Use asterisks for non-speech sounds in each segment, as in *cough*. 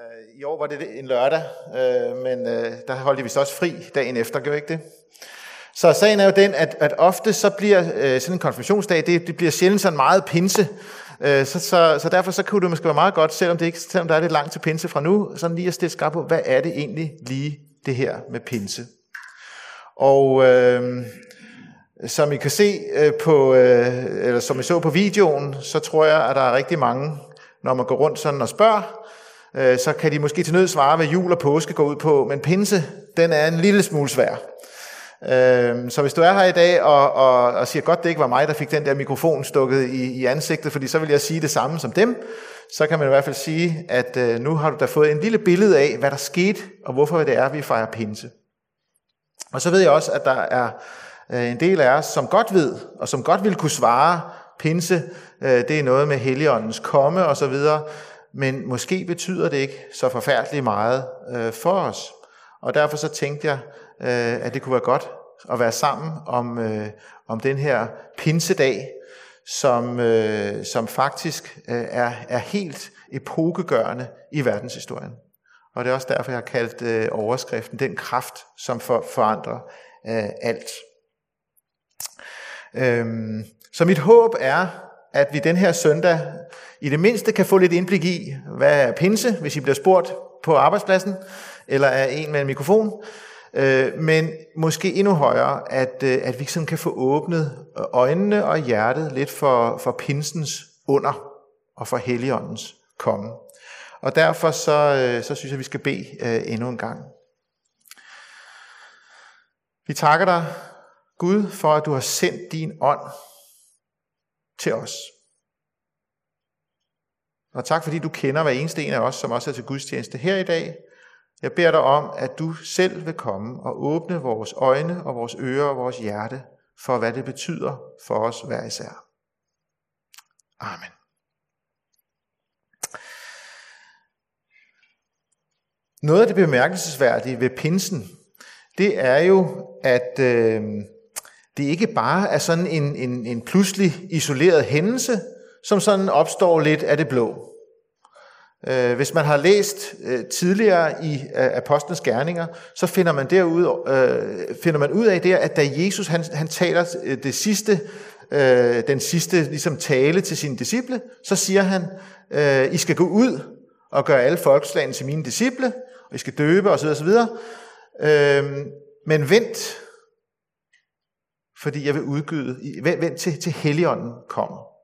Øh, I år var det en lørdag, øh, men øh, der holdt vi så også fri dagen efter, gør ikke det? Så sagen er jo den, at, at ofte så bliver sådan en konfirmationsdag, det, det bliver sjældent sådan meget pinse. Så, så, så derfor så kunne det måske være meget godt, selvom, det ikke, selvom der er lidt langt til pinse fra nu, sådan lige at stille skarpt på, hvad er det egentlig lige det her med pinse? Og øh, som I kan se på, øh, eller som I så på videoen, så tror jeg, at der er rigtig mange, når man går rundt sådan og spørger, øh, så kan de måske til nød svare, hvad jul og påske går ud på, men pinse, den er en lille smule svær. Øh, så hvis du er her i dag og, og, og siger, godt det ikke var mig, der fik den der mikrofon stukket i, i ansigtet, fordi så vil jeg sige det samme som dem, så kan man i hvert fald sige, at øh, nu har du da fået en lille billede af, hvad der skete, og hvorfor det er, vi fejrer pinse. Og så ved jeg også, at der er øh, en del af os, som godt ved, og som godt vil kunne svare, pinse, øh, det er noget med Helligåndens komme og så videre men måske betyder det ikke så forfærdeligt meget øh, for os. Og derfor så tænkte jeg, øh, at det kunne være godt at være sammen om, øh, om den her pinsedag, som, øh, som faktisk øh, er, er helt epokegørende i verdenshistorien. Og det er også derfor, jeg har kaldt øh, overskriften Den kraft, som for, forandrer øh, alt. Øhm, så mit håb er, at vi den her søndag i det mindste kan få lidt indblik i, hvad er pinse, hvis I bliver spurgt på arbejdspladsen, eller er en med en mikrofon. Øh, men måske endnu højere, at, øh, at vi sådan kan få åbnet øjnene og hjertet lidt for, for pinsens under og for Helligåndens komme. Og derfor så, øh, så synes jeg, at vi skal bede øh, endnu en gang. Vi takker dig, Gud, for at du har sendt din ånd til os. Og tak fordi du kender hver eneste en af os, som også er til gudstjeneste her i dag. Jeg beder dig om, at du selv vil komme og åbne vores øjne og vores ører og vores hjerte for, hvad det betyder for os hver især. Amen. Noget af det bemærkelsesværdige ved pinsen, det er jo, at øh, det ikke bare er sådan en, en, en pludselig isoleret hændelse, som sådan opstår lidt af det blå. Øh, hvis man har læst øh, tidligere i øh, Apostlenes Gerninger, så finder man, derud, finder man ud af det, at da Jesus han, han taler det sidste, den sidste ligesom, tale til sine disciple, så siger han, I skal gå ud og gøre alle folkeslagene til mine disciple, og I skal døbe osv. osv. Men vent, fordi jeg vil udgyde, vent til, til Helligånden kommer.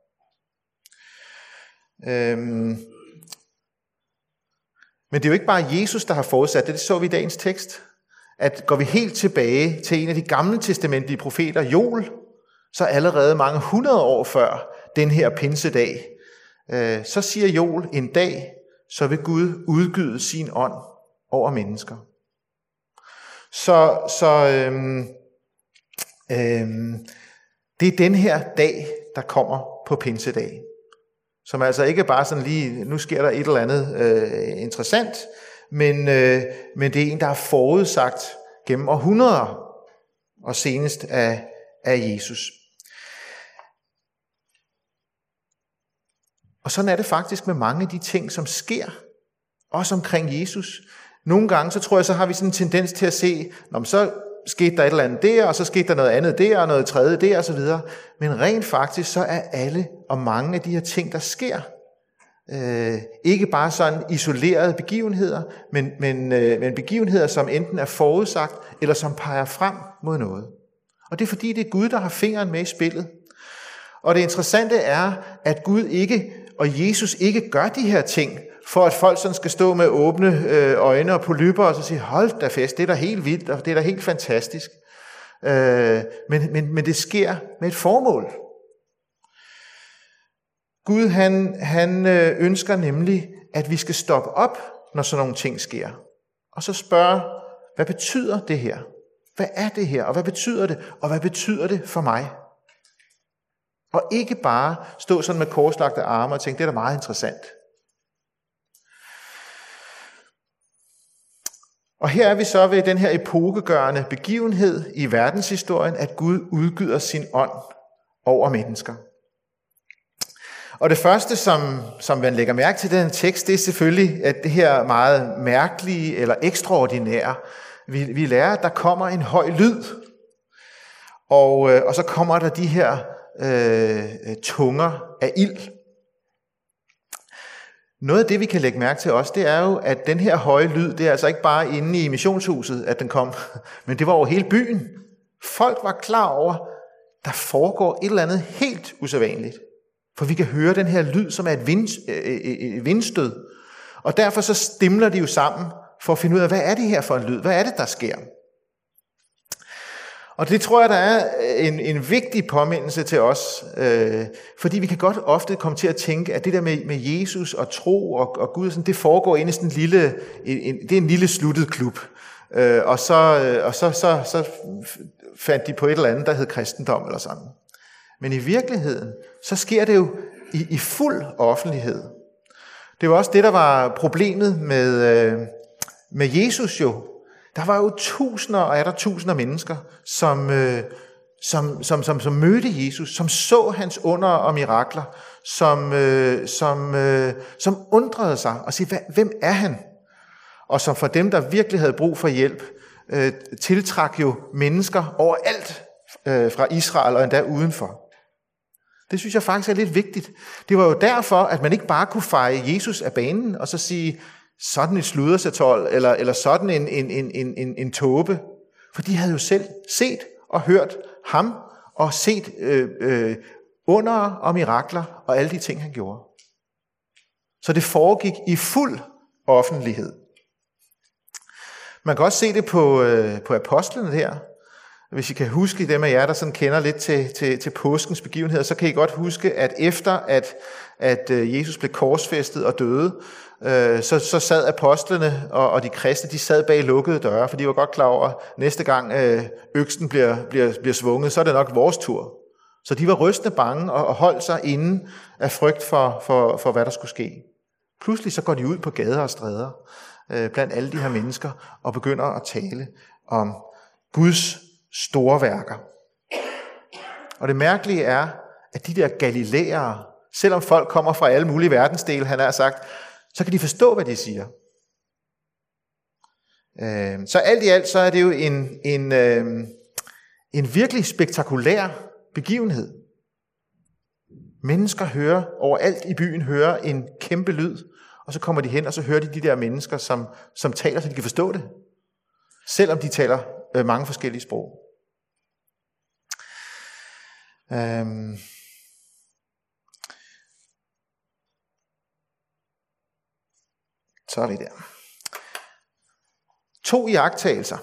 Øhm, men det er jo ikke bare Jesus, der har forudsat det. Det så vi i dagens tekst. At går vi helt tilbage til en af de gamle testamentlige profeter, Joel, så allerede mange hundrede år før den her pinsedag, øh, så siger Joel, en dag, så vil Gud udgyde sin ånd over mennesker. Så, så øhm, øhm, det er den her dag, der kommer på pinsedag. Som altså ikke bare sådan lige, nu sker der et eller andet øh, interessant, men, øh, men det er en, der er forudsagt gennem århundreder, og senest af, af Jesus. Og sådan er det faktisk med mange af de ting, som sker, også omkring Jesus. Nogle gange, så tror jeg, så har vi sådan en tendens til at se, når så skete der et eller andet der, og så skete der noget andet der, og noget tredje der, osv. så videre. Men rent faktisk, så er alle og mange af de her ting, der sker, øh, ikke bare sådan isolerede begivenheder, men, men, øh, men begivenheder, som enten er forudsagt, eller som peger frem mod noget. Og det er fordi, det er Gud, der har fingeren med i spillet. Og det interessante er, at Gud ikke, og Jesus ikke gør de her ting, for at folk sådan skal stå med åbne øh, øjne og polypper og så sige, hold da fest, det er da helt vildt, og det er da helt fantastisk. Øh, men, men, men det sker med et formål. Gud han, han øh, ønsker nemlig, at vi skal stoppe op, når sådan nogle ting sker. Og så spørge, hvad betyder det her? Hvad er det her? Og hvad betyder det? Og hvad betyder det for mig? Og ikke bare stå sådan med korslagte arme og tænke, det er da meget interessant. Og her er vi så ved den her epokegørende begivenhed i verdenshistorien, at Gud udgyder sin ånd over mennesker. Og det første, som, som man lægger mærke til i den tekst, det er selvfølgelig, at det her meget mærkelige eller ekstraordinære, vi, vi lærer, at der kommer en høj lyd, og, øh, og så kommer der de her øh, øh tunger af ild. Noget af det, vi kan lægge mærke til også, det er jo, at den her høje lyd, det er altså ikke bare inde i missionshuset, at den kom, *laughs* men det var over hele byen. Folk var klar over, der foregår et eller andet helt usædvanligt. For vi kan høre den her lyd, som er et, vind, øh, øh, øh, et vindstød. Og derfor så stimler de jo sammen for at finde ud af, hvad er det her for en lyd? Hvad er det, der sker? Og det tror jeg, der er øh, en, en vigtig påmindelse til os, øh, fordi vi kan godt ofte komme til at tænke, at det der med, med Jesus og tro og, og Gud, sådan, det foregår inde i sådan en lille, en, en, det er en lille sluttet klub. Øh, og så, øh, og så, så, så fandt de på et eller andet, der hed kristendom eller sådan. Men i virkeligheden, så sker det jo i, i fuld offentlighed. Det var også det, der var problemet med, øh, med Jesus jo. Der var jo tusinder og er der tusinder mennesker, som, øh, som, som, som, som mødte Jesus, som så hans under og mirakler, som, øh, som, øh, som undrede sig og sagde, hvem er han? Og som for dem, der virkelig havde brug for hjælp, øh, tiltrak jo mennesker overalt øh, fra Israel og endda udenfor. Det synes jeg faktisk er lidt vigtigt. Det var jo derfor, at man ikke bare kunne feje Jesus af banen og så sige, sådan et sludersatol, eller, eller sådan en, en, en, en, en, en tåbe. For de havde jo selv set og hørt ham, og set øh, øh, under og mirakler, og alle de ting, han gjorde. Så det foregik i fuld offentlighed. Man kan også se det på, øh, på apostlene her. Hvis I kan huske dem af jer, der sådan kender lidt til, til, til påskens begivenheder, så kan I godt huske, at efter at, at øh, Jesus blev korsfæstet og døde, øh, så, så sad apostlene og, og de kristne, de sad bag lukkede døre, for de var godt klar over, at næste gang øh, øksen bliver, bliver, bliver svunget, så er det nok vores tur. Så de var rystende bange og, og holdt sig inde af frygt for, for, for, hvad der skulle ske. Pludselig så går de ud på gader og stræder øh, blandt alle de her mennesker og begynder at tale om Guds store værker. Og det mærkelige er, at de der galilæere, selvom folk kommer fra alle mulige verdensdele, han har sagt, så kan de forstå, hvad de siger. Øh, så alt i alt, så er det jo en, en, øh, en virkelig spektakulær begivenhed. Mennesker hører overalt i byen hører en kæmpe lyd, og så kommer de hen, og så hører de de der mennesker, som, som taler, så de kan forstå det. Selvom de taler øh, mange forskellige sprog. Øhm. Så er vi der. To iagttagelser.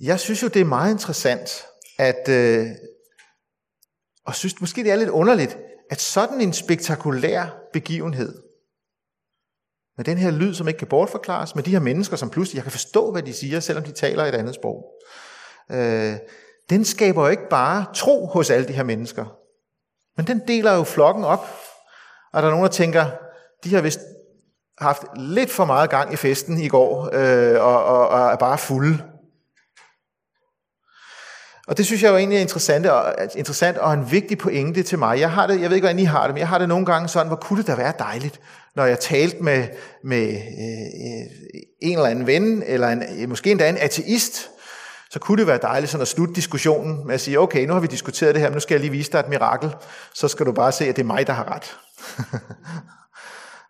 Jeg synes jo, det er meget interessant, at, øh, og synes måske det er lidt underligt, at sådan en spektakulær begivenhed, med den her lyd, som ikke kan bortforklares, med de her mennesker, som pludselig, jeg kan forstå, hvad de siger, selvom de taler et andet sprog, øh, den skaber jo ikke bare tro hos alle de her mennesker, men den deler jo flokken op. Og der er nogen, der tænker, de har vist haft lidt for meget gang i festen i går, øh, og, og, og er bare fulde. Og det synes jeg jo egentlig er interessant og, interessant og en vigtig pointe til mig. Jeg har det, jeg ved ikke, hvordan I har det, men jeg har det nogle gange sådan, hvor kunne det da være dejligt, når jeg talte med, med øh, en eller anden ven, eller en, øh, måske endda en ateist, så kunne det være dejligt sådan at slutte diskussionen med at sige, okay, nu har vi diskuteret det her, men nu skal jeg lige vise dig et mirakel, så skal du bare se, at det er mig, der har ret. *laughs*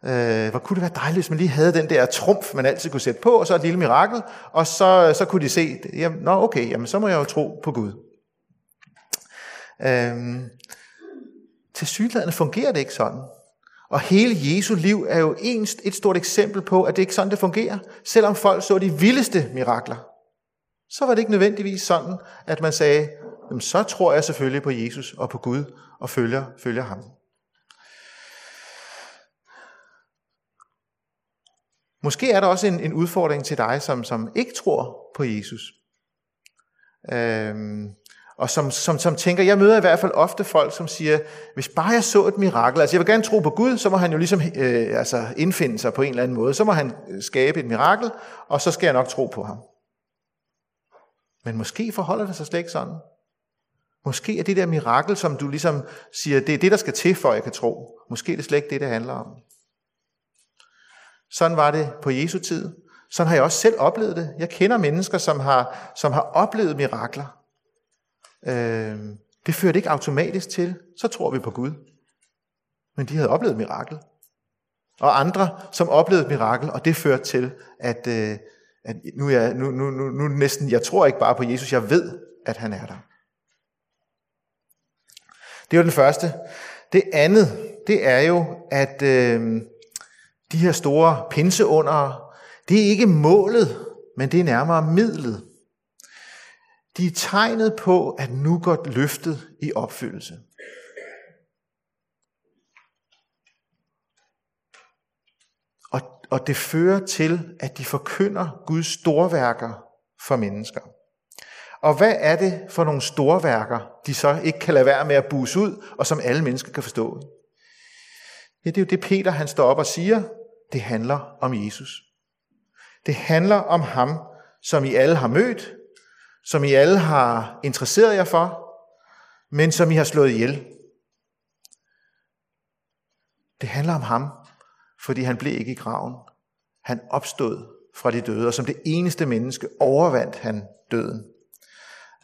øh, hvor kunne det være dejligt, hvis man lige havde den der trumf, man altid kunne sætte på, og så et lille mirakel, og så, så kunne de se, jamen, nå okay, jamen, så må jeg jo tro på Gud. Øh, til sygladende fungerer det ikke sådan. Og hele Jesu liv er jo et stort eksempel på, at det ikke sådan, det fungerer. Selvom folk så de vildeste mirakler så var det ikke nødvendigvis sådan, at man sagde, jamen, så tror jeg selvfølgelig på Jesus og på Gud og følger, følger ham. Måske er der også en, en udfordring til dig, som, som ikke tror på Jesus. Øhm, og som, som, som tænker, jeg møder i hvert fald ofte folk, som siger, hvis bare jeg så et mirakel, altså jeg vil gerne tro på Gud, så må han jo ligesom øh, altså indfinde sig på en eller anden måde, så må han øh, skabe et mirakel, og så skal jeg nok tro på ham. Men måske forholder det sig slet ikke sådan. Måske er det der mirakel, som du ligesom siger, det er det, der skal til, for at jeg kan tro. Måske er det slet ikke det, det handler om. Sådan var det på Jesu tid. Sådan har jeg også selv oplevet det. Jeg kender mennesker, som har, som har oplevet mirakler. Øh, det fører ikke automatisk til, så tror vi på Gud. Men de havde oplevet mirakel. Og andre, som oplevede et mirakel, og det førte til, at, øh, at nu, er jeg, nu, nu, nu, nu næsten, jeg tror ikke bare på Jesus, jeg ved, at han er der. Det er den første. Det andet, det er jo, at øh, de her store pinseunder, det er ikke målet, men det er nærmere midlet. De er tegnet på, at nu går løftet i opfyldelse. Og, og det fører til, at de forkynder Guds storværker for mennesker. Og hvad er det for nogle storværker, de så ikke kan lade være med at buse ud, og som alle mennesker kan forstå? Ja, det er jo det, Peter han står op og siger. Det handler om Jesus. Det handler om ham, som I alle har mødt, som I alle har interesseret jer for, men som I har slået ihjel. Det handler om ham, fordi han blev ikke i graven. Han opstod fra de døde, og som det eneste menneske overvandt han døden.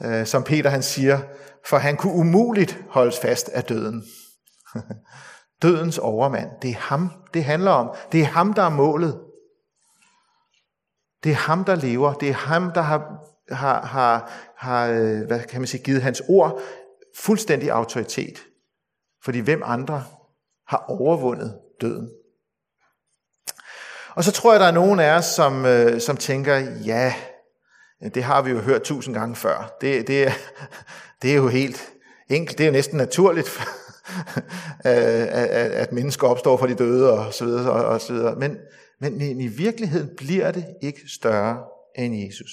Øh, som Peter han siger, for han kunne umuligt holdes fast af døden. *laughs* Dødens overmand, det er ham, det handler om. Det er ham, der er målet. Det er ham, der lever. Det er ham, der har, har, har, har øh, hvad kan man sige, givet hans ord fuldstændig autoritet. Fordi hvem andre har overvundet døden? Og så tror jeg, der er nogen af os, som, øh, som tænker, ja, det har vi jo hørt tusind gange før. Det, det, *laughs* det er jo helt enkelt, det er næsten naturligt, *laughs* at, at mennesker opstår fra de døde og så videre. Og, og så videre. Men, men i virkeligheden bliver det ikke større end Jesus.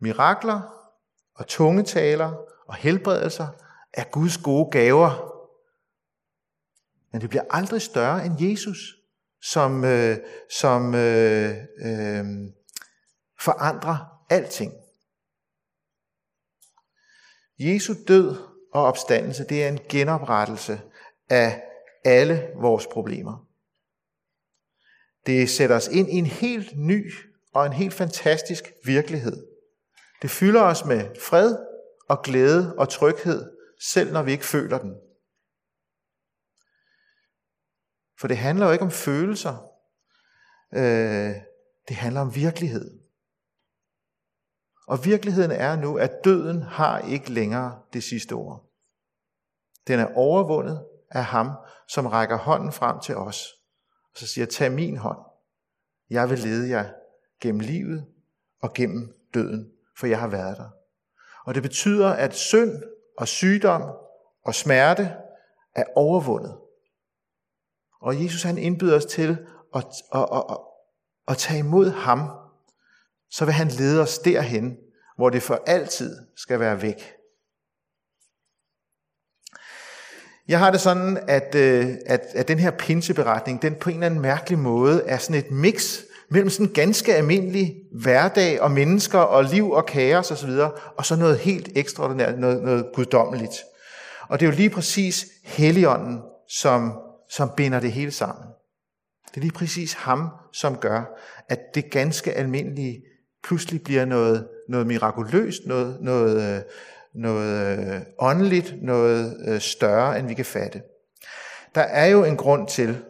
Mirakler og tungetaler og helbredelser er Guds gode gaver. Men det bliver aldrig større end Jesus, som, øh, som øh, øh, forandrer alting. Jesu død og opstandelse, det er en genoprettelse af alle vores problemer. Det sætter os ind i en helt ny og en helt fantastisk virkelighed. Det fylder os med fred og glæde og tryghed, selv når vi ikke føler den. For det handler jo ikke om følelser. Øh, det handler om virkelighed. Og virkeligheden er nu, at døden har ikke længere det sidste ord. Den er overvundet af ham, som rækker hånden frem til os. Og så siger, tag min hånd. Jeg vil lede jer gennem livet og gennem døden, for jeg har været der. Og det betyder, at synd og sygdom og smerte er overvundet. Og Jesus han indbyder os til at, at, at, at, at tage imod ham så vil han lede os derhen, hvor det for altid skal være væk. Jeg har det sådan, at, øh, at, at den her pinseberetning, den på en eller anden mærkelig måde er sådan et mix mellem sådan en ganske almindelig hverdag og mennesker og liv og kaos osv., og så noget helt ekstraordinært, noget, noget guddommeligt. Og det er jo lige præcis Helligånden, som, som binder det hele sammen. Det er lige præcis ham, som gør, at det ganske almindelige pludselig bliver noget, noget mirakuløst, noget, noget, øh, noget øh, åndeligt, noget øh, større, end vi kan fatte. Der er jo en grund til,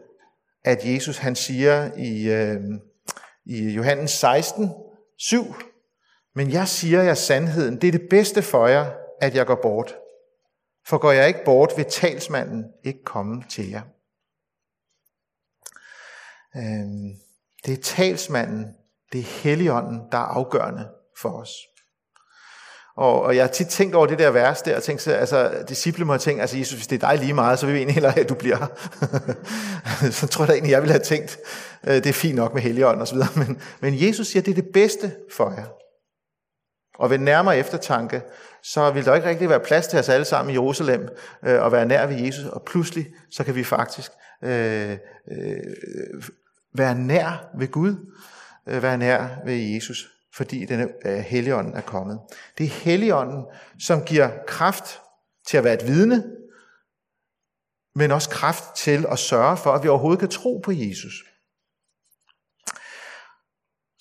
at Jesus han siger i, øh, i Johannes 16, 7, men jeg siger jer sandheden, det er det bedste for jer, at jeg går bort. For går jeg ikke bort, vil talsmanden ikke komme til jer. Øh, det er talsmanden, det er Helligånden, der er afgørende for os. Og, og jeg har tit tænkt over det der vers der, og tænkt, altså, disciple må have tænkt, altså Jesus, hvis det er dig lige meget, så vil vi egentlig hellere have, at du bliver *laughs* Så tror jeg da egentlig, jeg ville have tænkt, øh, det er fint nok med Helligånden osv. Men, men Jesus siger, det er det bedste for jer. Og ved nærmere eftertanke, så vil der ikke rigtig være plads til os alle sammen i Jerusalem øh, og være nær ved Jesus, og pludselig så kan vi faktisk øh, øh, være nær ved Gud, Øh, være nær ved Jesus fordi denne øh, Helligånden er kommet. Det er Helligånden, som giver kraft til at være et vidne, men også kraft til at sørge for, at vi overhovedet kan tro på Jesus.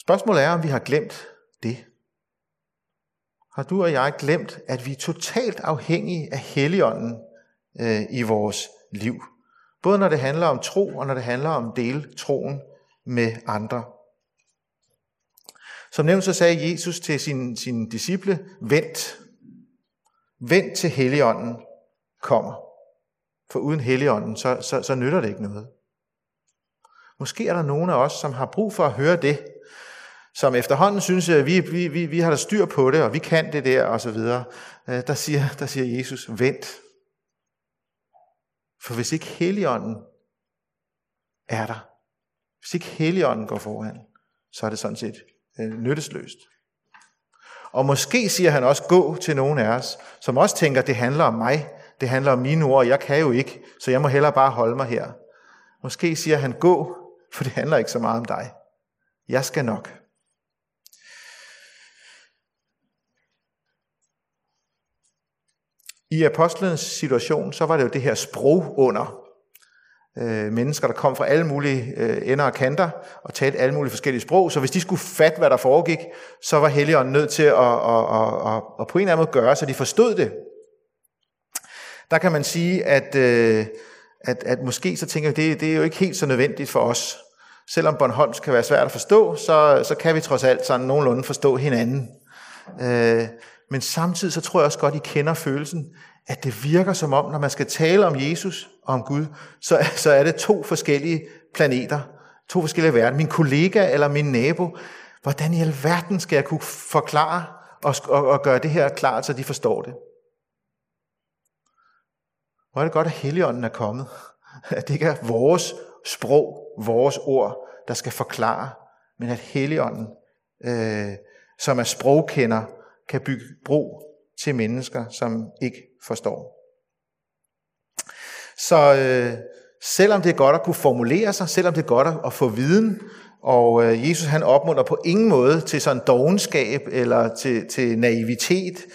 Spørgsmålet er, om vi har glemt det. Har du og jeg glemt, at vi er totalt afhængige af Helligånden øh, i vores liv? Både når det handler om tro, og når det handler om at dele troen med andre. Som nævnt så sagde Jesus til sine, sin disciple, vent. Vent til Helligånden kommer. For uden Helligånden, så, så, så nytter det ikke noget. Måske er der nogen af os, som har brug for at høre det, som efterhånden synes, at vi, vi, vi, vi har da styr på det, og vi kan det der, og så videre. Øh, der siger, der siger Jesus, vent. For hvis ikke Helligånden er der, hvis ikke Helligånden går foran, så er det sådan set øh, nyttesløst. Og måske siger han også, gå til nogen af os, som også tænker, det handler om mig, det handler om mine ord, jeg kan jo ikke, så jeg må hellere bare holde mig her. Måske siger han, gå, for det handler ikke så meget om dig. Jeg skal nok. I apostlenes situation, så var det jo det her sprog under øh, mennesker, der kom fra alle mulige øh, ender og kanter og talte alle mulige forskellige sprog. Så hvis de skulle fatte, hvad der foregik, så var Helligånden nødt til at, at, at, at, at på en eller anden måde gøre, så de forstod det. Der kan man sige, at, øh, at, at måske så tænker jeg, det, det er jo ikke helt så nødvendigt for os. Selvom Bornholms kan være svært at forstå, så, så kan vi trods alt sådan nogenlunde forstå hinanden. Øh, men samtidig så tror jeg også godt, I kender følelsen, at det virker som om, når man skal tale om Jesus og om Gud, så, så er det to forskellige planeter, to forskellige verden. Min kollega eller min nabo, hvordan i alverden skal jeg kunne forklare og, og, og gøre det her klart, så de forstår det? Hvor er det godt, at Helligånden er kommet. At det ikke er vores sprog, vores ord, der skal forklare, men at Helligånden, øh, som er sprogkender, kan bygge bro til mennesker, som ikke forstår. Så øh, selvom det er godt at kunne formulere sig, selvom det er godt at få viden, og øh, Jesus han opmuntrer på ingen måde til sådan dogenskab eller til, til naivitet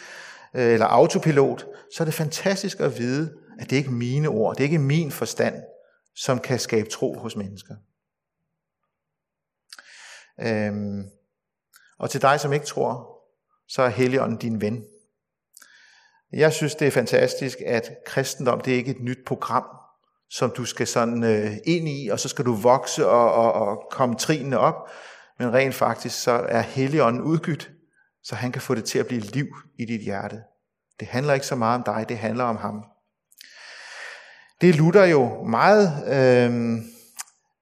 øh, eller autopilot, så er det fantastisk at vide, at det ikke er mine ord, det er ikke min forstand, som kan skabe tro hos mennesker. Øhm, og til dig, som ikke tror, så er Helligånden din ven. Jeg synes, det er fantastisk, at kristendom, det er ikke et nyt program, som du skal sådan øh, ind i, og så skal du vokse og, og, og komme trinene op. Men rent faktisk, så er Helligånden udgydt, så han kan få det til at blive liv i dit hjerte. Det handler ikke så meget om dig, det handler om ham. Det lutter Luther jo meget øh,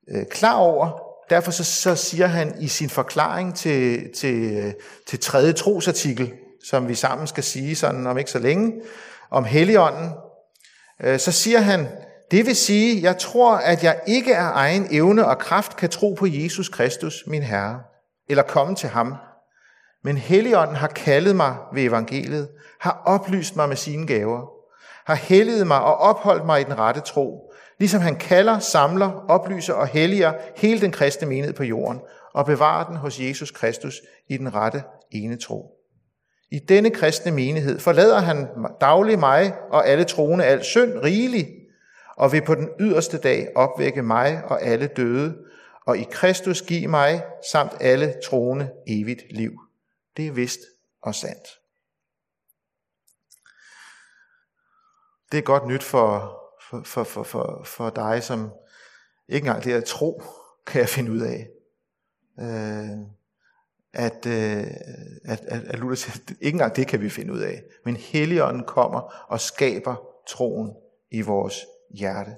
øh, klar over, Derfor så, så siger han i sin forklaring til, til, øh, til tredje trosartikel, som vi sammen skal sige sådan om ikke så længe, om Helligånden, øh, så siger han, det vil sige, jeg tror, at jeg ikke af egen evne og kraft kan tro på Jesus Kristus, min Herre, eller komme til ham. Men Helligånden har kaldet mig ved evangeliet, har oplyst mig med sine gaver, har helliget mig og opholdt mig i den rette tro, Ligesom han kalder, samler, oplyser og helliger hele den kristne menighed på jorden og bevarer den hos Jesus Kristus i den rette ene tro. I denne kristne menighed forlader han daglig mig og alle troende al synd rigeligt, og vil på den yderste dag opvække mig og alle døde, og i Kristus give mig samt alle troende evigt liv. Det er vist og sandt. Det er godt nyt for for, for, for, for, dig, som ikke engang det at tro, kan jeg finde ud af. Øh, at, øh, at, at, at Luther siger, at ikke engang det kan vi finde ud af. Men Helligånden kommer og skaber troen i vores hjerte.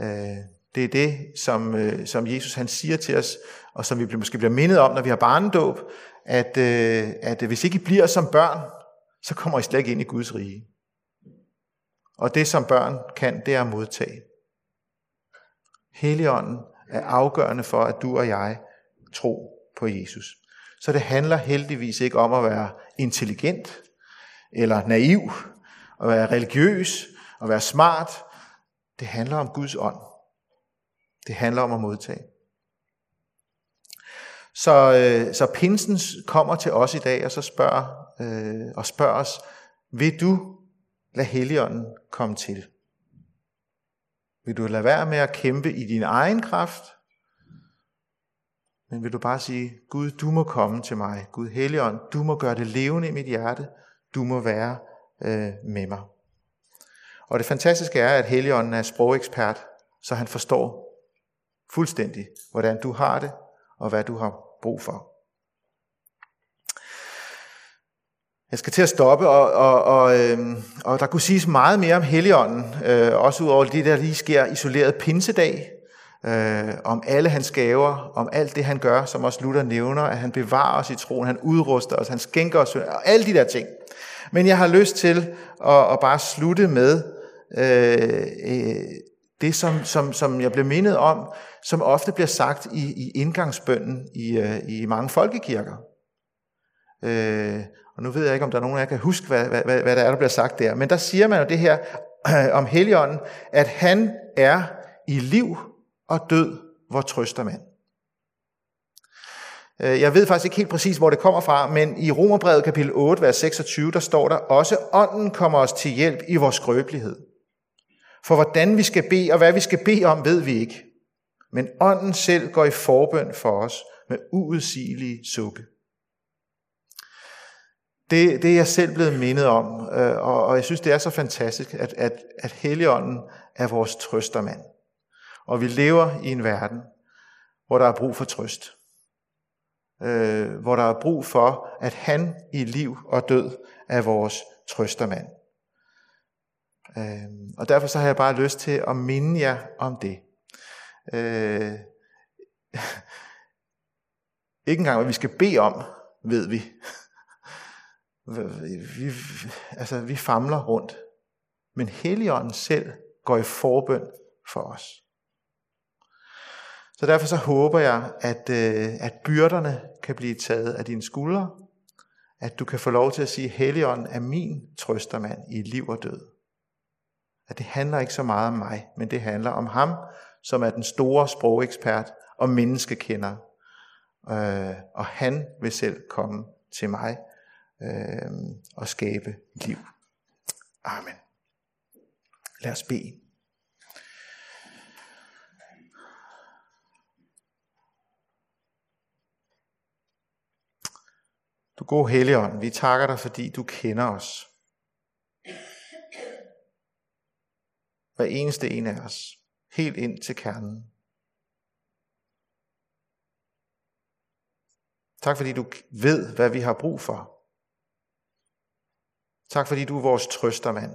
Øh, det er det, som, øh, som Jesus han siger til os, og som vi måske bliver mindet om, når vi har barnedåb, at, øh, at hvis ikke I bliver som børn, så kommer I slet ikke ind i Guds rige. Og det, som børn kan, det er at modtage. Helligånden er afgørende for, at du og jeg tror på Jesus. Så det handler heldigvis ikke om at være intelligent, eller naiv, at være religiøs, og være smart. Det handler om Guds ånd. Det handler om at modtage. Så, øh, så pinsen kommer til os i dag og så spørger, øh, og spørger os, vil du lade Helligånden komme til? Vil du lade være med at kæmpe i din egen kraft? Men vil du bare sige, Gud, du må komme til mig. Gud Helligånd, du må gøre det levende i mit hjerte. Du må være øh, med mig. Og det fantastiske er, at Helligånden er sprogekspert, så han forstår fuldstændig, hvordan du har det, og hvad du har brug for. Jeg skal til at stoppe, og, og, og, øh, og der kunne siges meget mere om Helligånden, øh, også ud over det, der lige sker isoleret pinsedag, øh, om alle hans gaver, om alt det, han gør, som også Luther nævner, at han bevarer os i troen, han udruster os, han skænker os, og alle de der ting. Men jeg har lyst til at, at bare slutte med øh, øh, det, som, som, som jeg blev mindet om, som ofte bliver sagt i, i indgangsbønden i, øh, i mange folkekirker. Øh, og nu ved jeg ikke, om der er nogen af jer, kan huske, hvad, hvad, hvad, hvad der er, der bliver sagt der. Men der siger man jo det her øh, *clears throat* om Helligånden, at han er i liv og død, hvor trøster man. Øh, jeg ved faktisk ikke helt præcis, hvor det kommer fra, men i Romerbrevet kapitel 8, vers 26, der står der, også ånden kommer os til hjælp i vores skrøbelighed. For hvordan vi skal bede, og hvad vi skal bede om, ved vi ikke. Men ånden selv går i forbøn for os med uudsigelige sukke. Det, det er jeg selv blevet mindet om, øh, og, og jeg synes, det er så fantastisk, at, at, at Helligånden er vores trøstermand. Og vi lever i en verden, hvor der er brug for trøst. Øh, hvor der er brug for, at han i liv og død er vores trøstermand. Øh, og derfor så har jeg bare lyst til at minde jer om det. Øh, *laughs* ikke engang, hvad vi skal bede om, ved vi. *laughs* vi altså, vi famler rundt. Men Helligånden selv går i forbøn for os. Så derfor så håber jeg, at, øh, at byrderne kan blive taget af dine skuldre, at du kan få lov til at sige, Helligånden er min trøstermand i liv og død. At det handler ikke så meget om mig, men det handler om ham, som er den store sprogekspert og menneskekender. Øh, og han vil selv komme til mig øh, og skabe liv. Amen. Lad os bede. Du gode Helligånd, vi takker dig, fordi du kender os. Hver eneste en af os. Helt ind til kernen. Tak fordi du ved, hvad vi har brug for. Tak fordi du er vores trøstermand.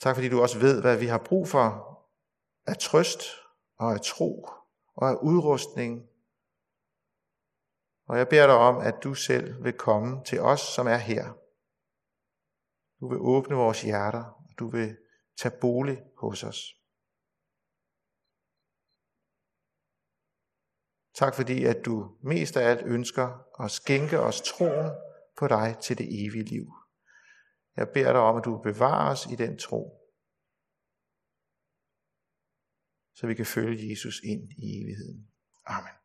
Tak fordi du også ved, hvad vi har brug for af trøst og af tro og af udrustning. Og jeg beder dig om, at du selv vil komme til os, som er her. Du vil åbne vores hjerter, og du vil tage bolig hos os. Tak fordi, at du mest af alt ønsker at skænke os troen på dig til det evige liv. Jeg beder dig om, at du bevarer os i den tro, så vi kan følge Jesus ind i evigheden. Amen.